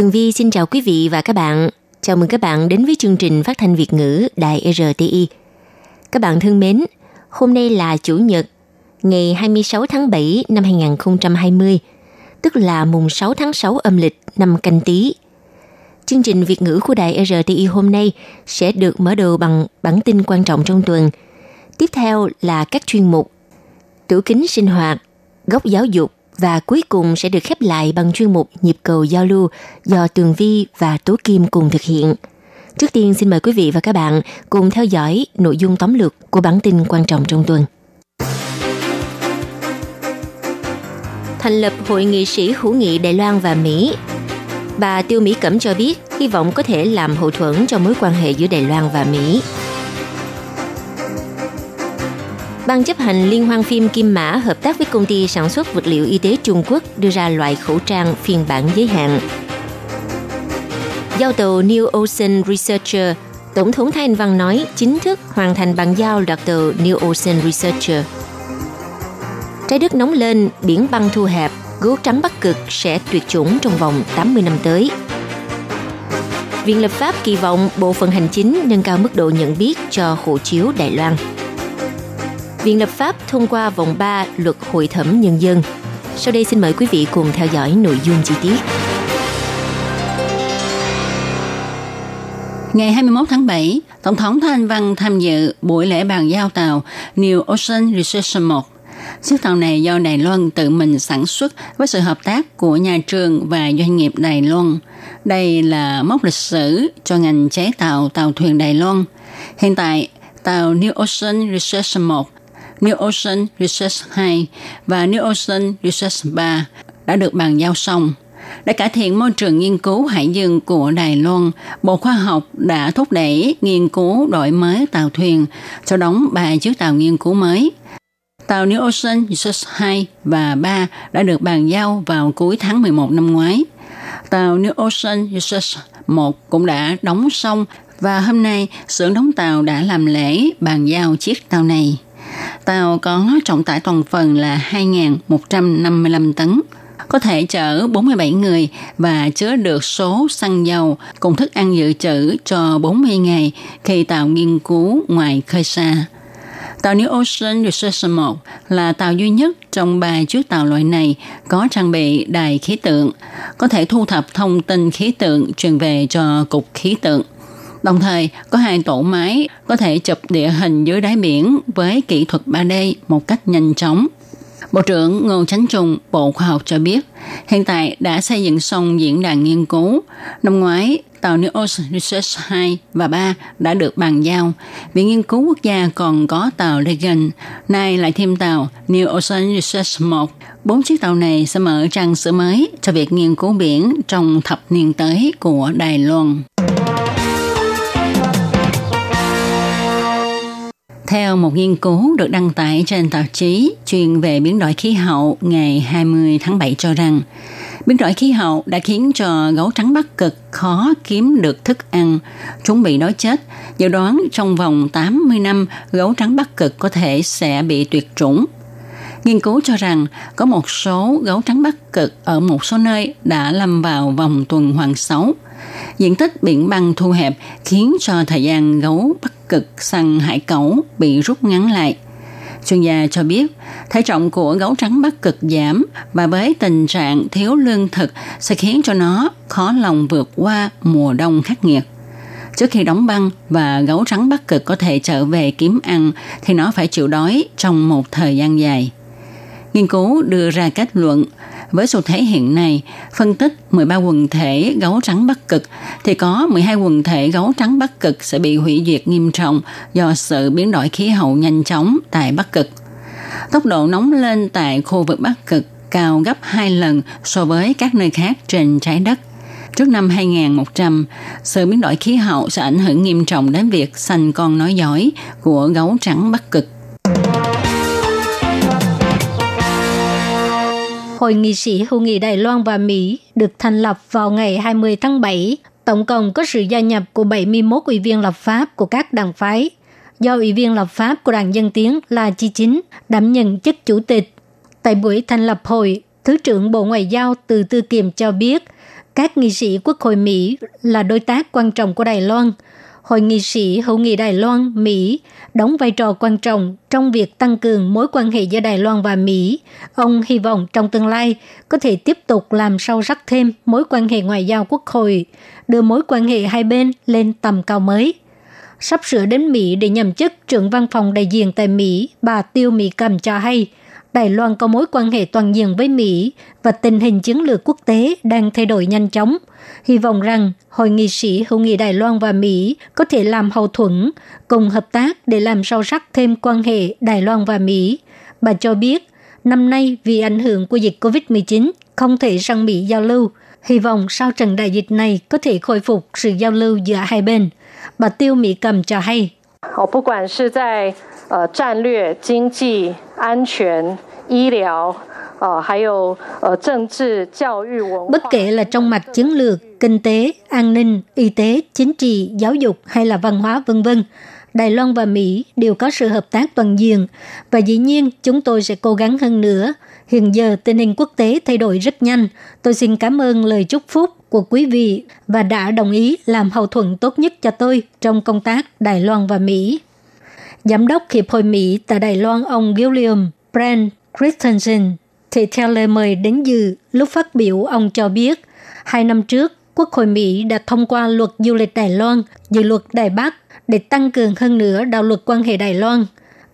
Tường Vi xin chào quý vị và các bạn. Chào mừng các bạn đến với chương trình phát thanh Việt ngữ Đài RTI. Các bạn thân mến, hôm nay là Chủ nhật, ngày 26 tháng 7 năm 2020, tức là mùng 6 tháng 6 âm lịch năm canh tí. Chương trình Việt ngữ của Đài RTI hôm nay sẽ được mở đầu bằng bản tin quan trọng trong tuần. Tiếp theo là các chuyên mục Tủ kính sinh hoạt, góc giáo dục và cuối cùng sẽ được khép lại bằng chuyên mục nhịp cầu giao lưu do Tường Vi và Tố Kim cùng thực hiện. Trước tiên, xin mời quý vị và các bạn cùng theo dõi nội dung tóm lược của bản tin quan trọng trong tuần. Thành lập Hội nghị sĩ hữu nghị Đài Loan và Mỹ Bà Tiêu Mỹ Cẩm cho biết hy vọng có thể làm hậu thuẫn cho mối quan hệ giữa Đài Loan và Mỹ. Ban chấp hành Liên hoan phim Kim Mã hợp tác với công ty sản xuất vật liệu y tế Trung Quốc đưa ra loại khẩu trang phiên bản giới hạn. Giao tàu New Ocean Researcher, Tổng thống Thái Anh Văn nói chính thức hoàn thành bàn giao đoạt tàu New Ocean Researcher. Trái đất nóng lên, biển băng thu hẹp, gấu trắng Bắc Cực sẽ tuyệt chủng trong vòng 80 năm tới. Viện lập pháp kỳ vọng Bộ phận Hành chính nâng cao mức độ nhận biết cho hộ chiếu Đài Loan. Viện lập pháp thông qua vòng 3 luật hội thẩm nhân dân. Sau đây xin mời quý vị cùng theo dõi nội dung chi tiết. Ngày 21 tháng 7, Tổng thống Thanh Văn tham dự buổi lễ bàn giao tàu New Ocean Research 1. Chiếc tàu này do Đài Loan tự mình sản xuất với sự hợp tác của nhà trường và doanh nghiệp Đài Loan. Đây là mốc lịch sử cho ngành chế tạo tàu thuyền Đài Loan. Hiện tại, tàu New Ocean Research 1 New Ocean Research 2 và New Ocean Research 3 đã được bàn giao xong. Để cải thiện môi trường nghiên cứu hải dương của Đài Loan, Bộ Khoa học đã thúc đẩy nghiên cứu đổi mới tàu thuyền, cho đóng ba chiếc tàu nghiên cứu mới. Tàu New Ocean Research 2 và 3 đã được bàn giao vào cuối tháng 11 năm ngoái. Tàu New Ocean Research 1 cũng đã đóng xong và hôm nay xưởng đóng tàu đã làm lễ bàn giao chiếc tàu này. Tàu có trọng tải toàn phần là 2.155 tấn, có thể chở 47 người và chứa được số xăng dầu cùng thức ăn dự trữ cho 40 ngày khi tàu nghiên cứu ngoài khơi xa. Tàu New Ocean Research 1 là tàu duy nhất trong ba chiếc tàu loại này có trang bị đài khí tượng, có thể thu thập thông tin khí tượng truyền về cho Cục Khí tượng – Đồng thời, có hai tổ máy có thể chụp địa hình dưới đáy biển với kỹ thuật 3D một cách nhanh chóng. Bộ trưởng Ngô Chánh Trung, Bộ Khoa học cho biết, hiện tại đã xây dựng xong diễn đàn nghiên cứu. Năm ngoái, tàu New Ocean Research 2 và 3 đã được bàn giao. Viện Nghiên cứu Quốc gia còn có tàu Reagan, nay lại thêm tàu New Ocean Research 1. Bốn chiếc tàu này sẽ mở trang sử mới cho việc nghiên cứu biển trong thập niên tới của Đài Loan. Theo một nghiên cứu được đăng tải trên tạp chí chuyên về biến đổi khí hậu ngày 20 tháng 7 cho rằng, biến đổi khí hậu đã khiến cho gấu trắng Bắc Cực khó kiếm được thức ăn, chúng bị đói chết. Dự đoán trong vòng 80 năm, gấu trắng Bắc Cực có thể sẽ bị tuyệt chủng. Nghiên cứu cho rằng có một số gấu trắng Bắc Cực ở một số nơi đã lâm vào vòng tuần hoàn xấu. Diện tích biển băng thu hẹp khiến cho thời gian gấu Bắc cực săn hải cẩu bị rút ngắn lại. Chuyên gia cho biết, thể trọng của gấu trắng Bắc Cực giảm và với tình trạng thiếu lương thực sẽ khiến cho nó khó lòng vượt qua mùa đông khắc nghiệt. Trước khi đóng băng và gấu trắng Bắc Cực có thể trở về kiếm ăn thì nó phải chịu đói trong một thời gian dài. Nghiên cứu đưa ra kết luận với xu thế hiện nay, phân tích 13 quần thể gấu trắng Bắc Cực thì có 12 quần thể gấu trắng Bắc Cực sẽ bị hủy diệt nghiêm trọng do sự biến đổi khí hậu nhanh chóng tại Bắc Cực. Tốc độ nóng lên tại khu vực Bắc Cực cao gấp 2 lần so với các nơi khác trên trái đất. Trước năm 2100, sự biến đổi khí hậu sẽ ảnh hưởng nghiêm trọng đến việc sanh con nói giỏi của gấu trắng Bắc Cực. Hội nghị sĩ hữu nghị Đài Loan và Mỹ được thành lập vào ngày 20 tháng 7. Tổng cộng có sự gia nhập của 71 ủy viên lập pháp của các đảng phái. Do ủy viên lập pháp của Đảng Dân Tiến là Chi Chính đảm nhận chức chủ tịch. Tại buổi thành lập hội, Thứ trưởng Bộ Ngoại giao Từ Tư Kiềm cho biết, các nghị sĩ Quốc hội Mỹ là đối tác quan trọng của Đài Loan. Hội nghị sĩ hữu nghị Đài Loan, Mỹ đóng vai trò quan trọng trong việc tăng cường mối quan hệ giữa Đài Loan và Mỹ. Ông hy vọng trong tương lai có thể tiếp tục làm sâu sắc thêm mối quan hệ ngoại giao quốc hội, đưa mối quan hệ hai bên lên tầm cao mới. Sắp sửa đến Mỹ để nhậm chức trưởng văn phòng đại diện tại Mỹ, bà Tiêu Mỹ Cầm cho hay – Đài Loan có mối quan hệ toàn diện với Mỹ và tình hình chiến lược quốc tế đang thay đổi nhanh chóng. Hy vọng rằng Hội nghị sĩ hữu nghị Đài Loan và Mỹ có thể làm hậu thuẫn, cùng hợp tác để làm sâu sắc thêm quan hệ Đài Loan và Mỹ. Bà cho biết, năm nay vì ảnh hưởng của dịch COVID-19 không thể sang Mỹ giao lưu. Hy vọng sau trận đại dịch này có thể khôi phục sự giao lưu giữa hai bên. Bà Tiêu Mỹ Cầm cho hay. 哦，不管是在 呃战略、经济、安全、医疗。Bất kể là trong mặt chiến lược, kinh tế, an ninh, y tế, chính trị, giáo dục hay là văn hóa vân vân, Đài Loan và Mỹ đều có sự hợp tác toàn diện và dĩ nhiên chúng tôi sẽ cố gắng hơn nữa. Hiện giờ tình hình quốc tế thay đổi rất nhanh. Tôi xin cảm ơn lời chúc phúc của quý vị và đã đồng ý làm hậu thuẫn tốt nhất cho tôi trong công tác Đài Loan và Mỹ. Giám đốc Hiệp hội Mỹ tại Đài Loan ông William Brand Christensen thì theo lời mời đến dự, lúc phát biểu ông cho biết, hai năm trước, Quốc hội Mỹ đã thông qua luật du lịch Đài Loan, dự luật Đài Bắc để tăng cường hơn nữa đạo luật quan hệ Đài Loan.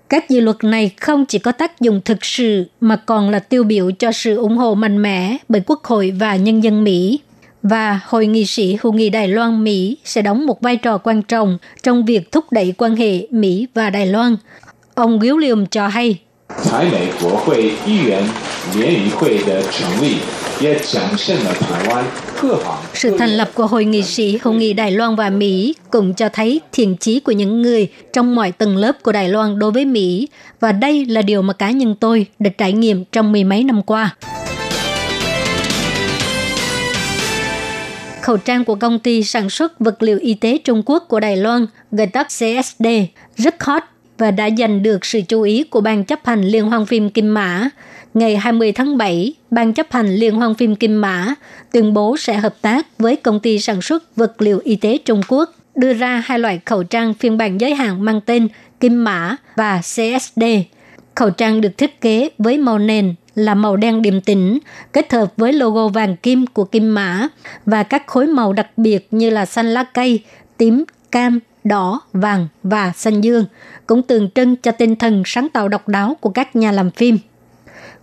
Các dự luật này không chỉ có tác dụng thực sự mà còn là tiêu biểu cho sự ủng hộ mạnh mẽ bởi Quốc hội và nhân dân Mỹ và Hội nghị sĩ hữu nghị Đài Loan Mỹ sẽ đóng một vai trò quan trọng trong việc thúc đẩy quan hệ Mỹ và Đài Loan. Ông William cho hay. Sự thành lập của Hội nghị sĩ Hữu nghị Đài Loan và Mỹ cũng cho thấy thiện chí của những người trong mọi tầng lớp của Đài Loan đối với Mỹ và đây là điều mà cá nhân tôi đã trải nghiệm trong mười mấy năm qua. Khẩu trang của công ty sản xuất vật liệu y tế Trung Quốc của Đài Loan, gọi tắt CSD, rất hot và đã giành được sự chú ý của Ban chấp hành Liên hoan phim Kim Mã. Ngày 20 tháng 7, Ban chấp hành Liên hoan phim Kim Mã tuyên bố sẽ hợp tác với công ty sản xuất vật liệu y tế Trung Quốc đưa ra hai loại khẩu trang phiên bản giới hạn mang tên Kim Mã và CSD. Khẩu trang được thiết kế với màu nền là màu đen điềm tĩnh, kết hợp với logo vàng kim của Kim Mã và các khối màu đặc biệt như là xanh lá cây, tím, cam, đỏ, vàng và xanh dương, cũng tượng trưng cho tinh thần sáng tạo độc đáo của các nhà làm phim.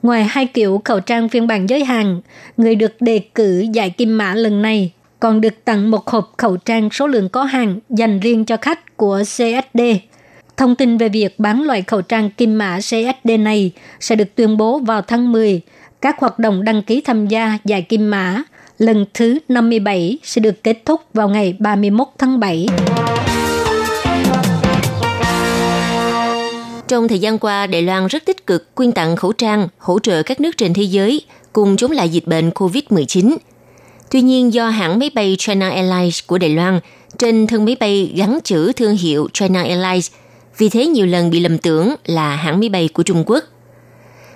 Ngoài hai kiểu khẩu trang phiên bản giới hạn, người được đề cử giải kim mã lần này còn được tặng một hộp khẩu trang số lượng có hàng dành riêng cho khách của CSD. Thông tin về việc bán loại khẩu trang kim mã CSD này sẽ được tuyên bố vào tháng 10. Các hoạt động đăng ký tham gia giải kim mã lần thứ 57 sẽ được kết thúc vào ngày 31 tháng 7. Trong thời gian qua, Đài Loan rất tích cực quyên tặng khẩu trang, hỗ trợ các nước trên thế giới cùng chống lại dịch bệnh COVID-19. Tuy nhiên, do hãng máy bay China Airlines của Đài Loan trên thân máy bay gắn chữ thương hiệu China Airlines, vì thế nhiều lần bị lầm tưởng là hãng máy bay của Trung Quốc.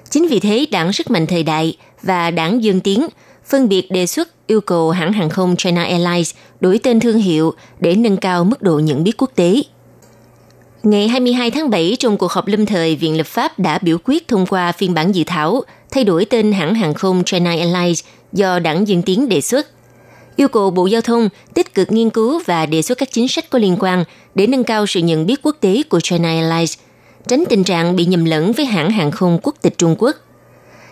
Chính vì thế, đảng sức mạnh thời đại và đảng Dương Tiến phân biệt đề xuất yêu cầu hãng hàng không China Airlines đổi tên thương hiệu để nâng cao mức độ nhận biết quốc tế. Ngày 22 tháng 7, trong cuộc họp lâm thời, Viện Lập pháp đã biểu quyết thông qua phiên bản dự thảo thay đổi tên hãng hàng không China Airlines do đảng Dân Tiến đề xuất. Yêu cầu Bộ Giao thông tích cực nghiên cứu và đề xuất các chính sách có liên quan để nâng cao sự nhận biết quốc tế của China Airlines, tránh tình trạng bị nhầm lẫn với hãng hàng không quốc tịch Trung Quốc.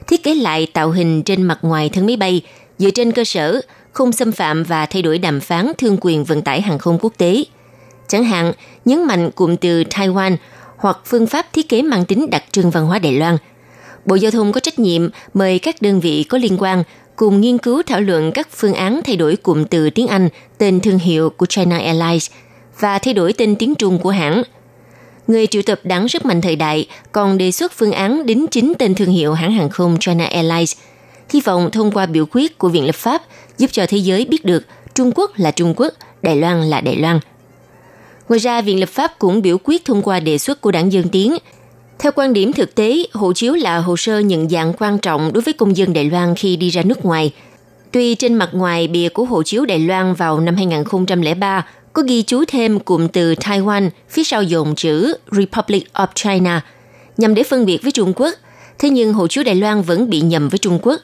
Thiết kế lại tạo hình trên mặt ngoài thân máy bay dựa trên cơ sở không xâm phạm và thay đổi đàm phán thương quyền vận tải hàng không quốc tế – chẳng hạn nhấn mạnh cụm từ Taiwan hoặc phương pháp thiết kế mang tính đặc trưng văn hóa Đài Loan. Bộ Giao thông có trách nhiệm mời các đơn vị có liên quan cùng nghiên cứu thảo luận các phương án thay đổi cụm từ tiếng Anh tên thương hiệu của China Airlines và thay đổi tên tiếng Trung của hãng. Người triệu tập đảng sức mạnh thời đại còn đề xuất phương án đính chính tên thương hiệu hãng hàng không China Airlines, hy vọng thông qua biểu quyết của Viện Lập pháp giúp cho thế giới biết được Trung Quốc là Trung Quốc, Đài Loan là Đài Loan. Ngoài ra, Viện Lập pháp cũng biểu quyết thông qua đề xuất của đảng Dân Tiến theo quan điểm thực tế, hộ chiếu là hồ sơ nhận dạng quan trọng đối với công dân Đài Loan khi đi ra nước ngoài. Tuy trên mặt ngoài bìa của hộ chiếu Đài Loan vào năm 2003 có ghi chú thêm cụm từ Taiwan phía sau dòng chữ Republic of China nhằm để phân biệt với Trung Quốc, thế nhưng hộ chiếu Đài Loan vẫn bị nhầm với Trung Quốc.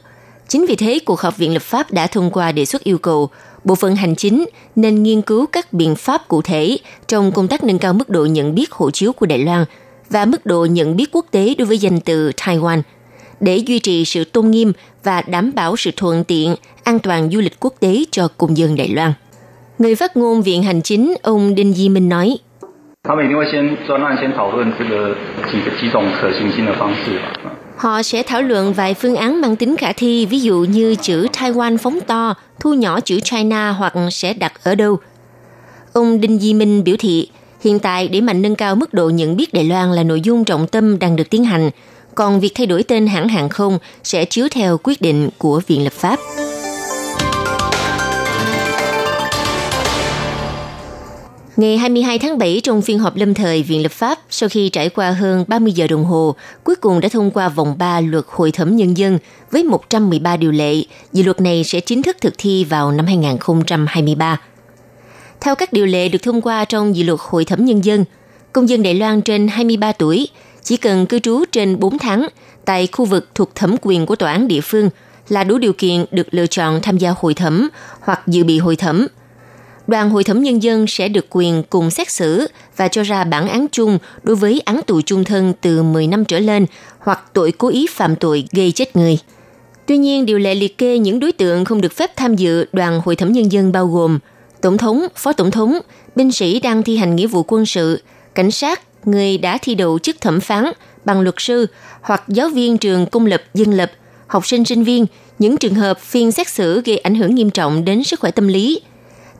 Chính vì thế, cuộc họp Viện Lập pháp đã thông qua đề xuất yêu cầu Bộ phận Hành chính nên nghiên cứu các biện pháp cụ thể trong công tác nâng cao mức độ nhận biết hộ chiếu của Đài Loan – và mức độ nhận biết quốc tế đối với danh từ Taiwan để duy trì sự tôn nghiêm và đảm bảo sự thuận tiện, an toàn du lịch quốc tế cho công dân Đài Loan. Người phát ngôn Viện Hành Chính ông Đinh Di Minh nói, Họ sẽ thảo luận vài phương án mang tính khả thi, ví dụ như chữ Taiwan phóng to, thu nhỏ chữ China hoặc sẽ đặt ở đâu. Ông Đinh Di Minh biểu thị, Hiện tại, để mạnh nâng cao mức độ nhận biết Đài Loan là nội dung trọng tâm đang được tiến hành, còn việc thay đổi tên hãng hàng không sẽ chiếu theo quyết định của Viện Lập pháp. Ngày 22 tháng 7 trong phiên họp lâm thời Viện Lập pháp, sau khi trải qua hơn 30 giờ đồng hồ, cuối cùng đã thông qua vòng 3 luật hội thẩm nhân dân với 113 điều lệ. Dự luật này sẽ chính thức thực thi vào năm 2023. Theo các điều lệ được thông qua trong dự luật Hội thẩm Nhân dân, công dân Đài Loan trên 23 tuổi chỉ cần cư trú trên 4 tháng tại khu vực thuộc thẩm quyền của tòa án địa phương là đủ điều kiện được lựa chọn tham gia hội thẩm hoặc dự bị hội thẩm. Đoàn hội thẩm nhân dân sẽ được quyền cùng xét xử và cho ra bản án chung đối với án tù chung thân từ 10 năm trở lên hoặc tội cố ý phạm tội gây chết người. Tuy nhiên, điều lệ liệt kê những đối tượng không được phép tham dự đoàn hội thẩm nhân dân bao gồm tổng thống, phó tổng thống, binh sĩ đang thi hành nghĩa vụ quân sự, cảnh sát, người đã thi đậu chức thẩm phán, bằng luật sư hoặc giáo viên trường công lập, dân lập, học sinh sinh viên, những trường hợp phiên xét xử gây ảnh hưởng nghiêm trọng đến sức khỏe tâm lý.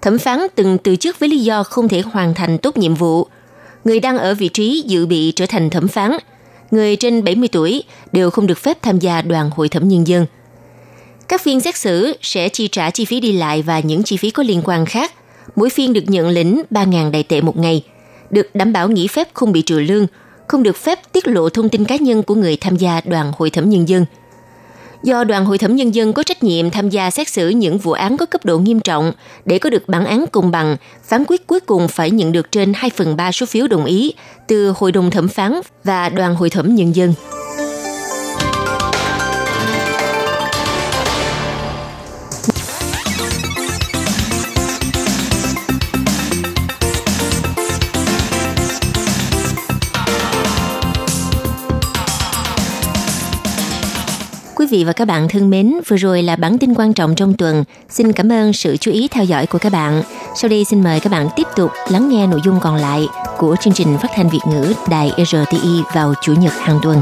Thẩm phán từng từ chức với lý do không thể hoàn thành tốt nhiệm vụ. Người đang ở vị trí dự bị trở thành thẩm phán, người trên 70 tuổi đều không được phép tham gia đoàn hội thẩm nhân dân – các phiên xét xử sẽ chi trả chi phí đi lại và những chi phí có liên quan khác. Mỗi phiên được nhận lĩnh 3.000 đại tệ một ngày, được đảm bảo nghỉ phép không bị trừ lương, không được phép tiết lộ thông tin cá nhân của người tham gia đoàn hội thẩm nhân dân. Do đoàn hội thẩm nhân dân có trách nhiệm tham gia xét xử những vụ án có cấp độ nghiêm trọng để có được bản án công bằng, phán quyết cuối cùng phải nhận được trên 2 phần 3 số phiếu đồng ý từ Hội đồng thẩm phán và đoàn hội thẩm nhân dân. Vị và các bạn thân mến, vừa rồi là bản tin quan trọng trong tuần. Xin cảm ơn sự chú ý theo dõi của các bạn. Sau đây xin mời các bạn tiếp tục lắng nghe nội dung còn lại của chương trình phát thanh Việt ngữ Đài RTI vào Chủ nhật hàng tuần.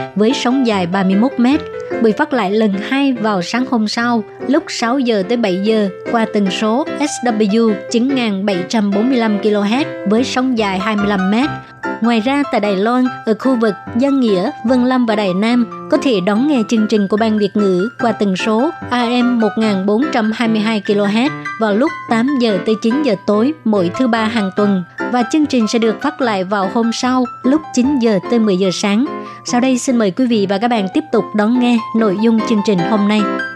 với sóng dài 31 m bị phát lại lần hai vào sáng hôm sau lúc 6 giờ tới 7 giờ qua tần số SW 9745 kHz với sóng dài 25 m. Ngoài ra tại Đài Loan, ở khu vực Dân Nghĩa, Vân Lâm và Đài Nam có thể đón nghe chương trình của Ban Việt ngữ qua tần số AM 1422 kHz vào lúc 8 giờ tới 9 giờ tối mỗi thứ ba hàng tuần và chương trình sẽ được phát lại vào hôm sau, lúc 9 giờ tới 10 giờ sáng. Sau đây xin mời quý vị và các bạn tiếp tục đón nghe nội dung chương trình hôm nay.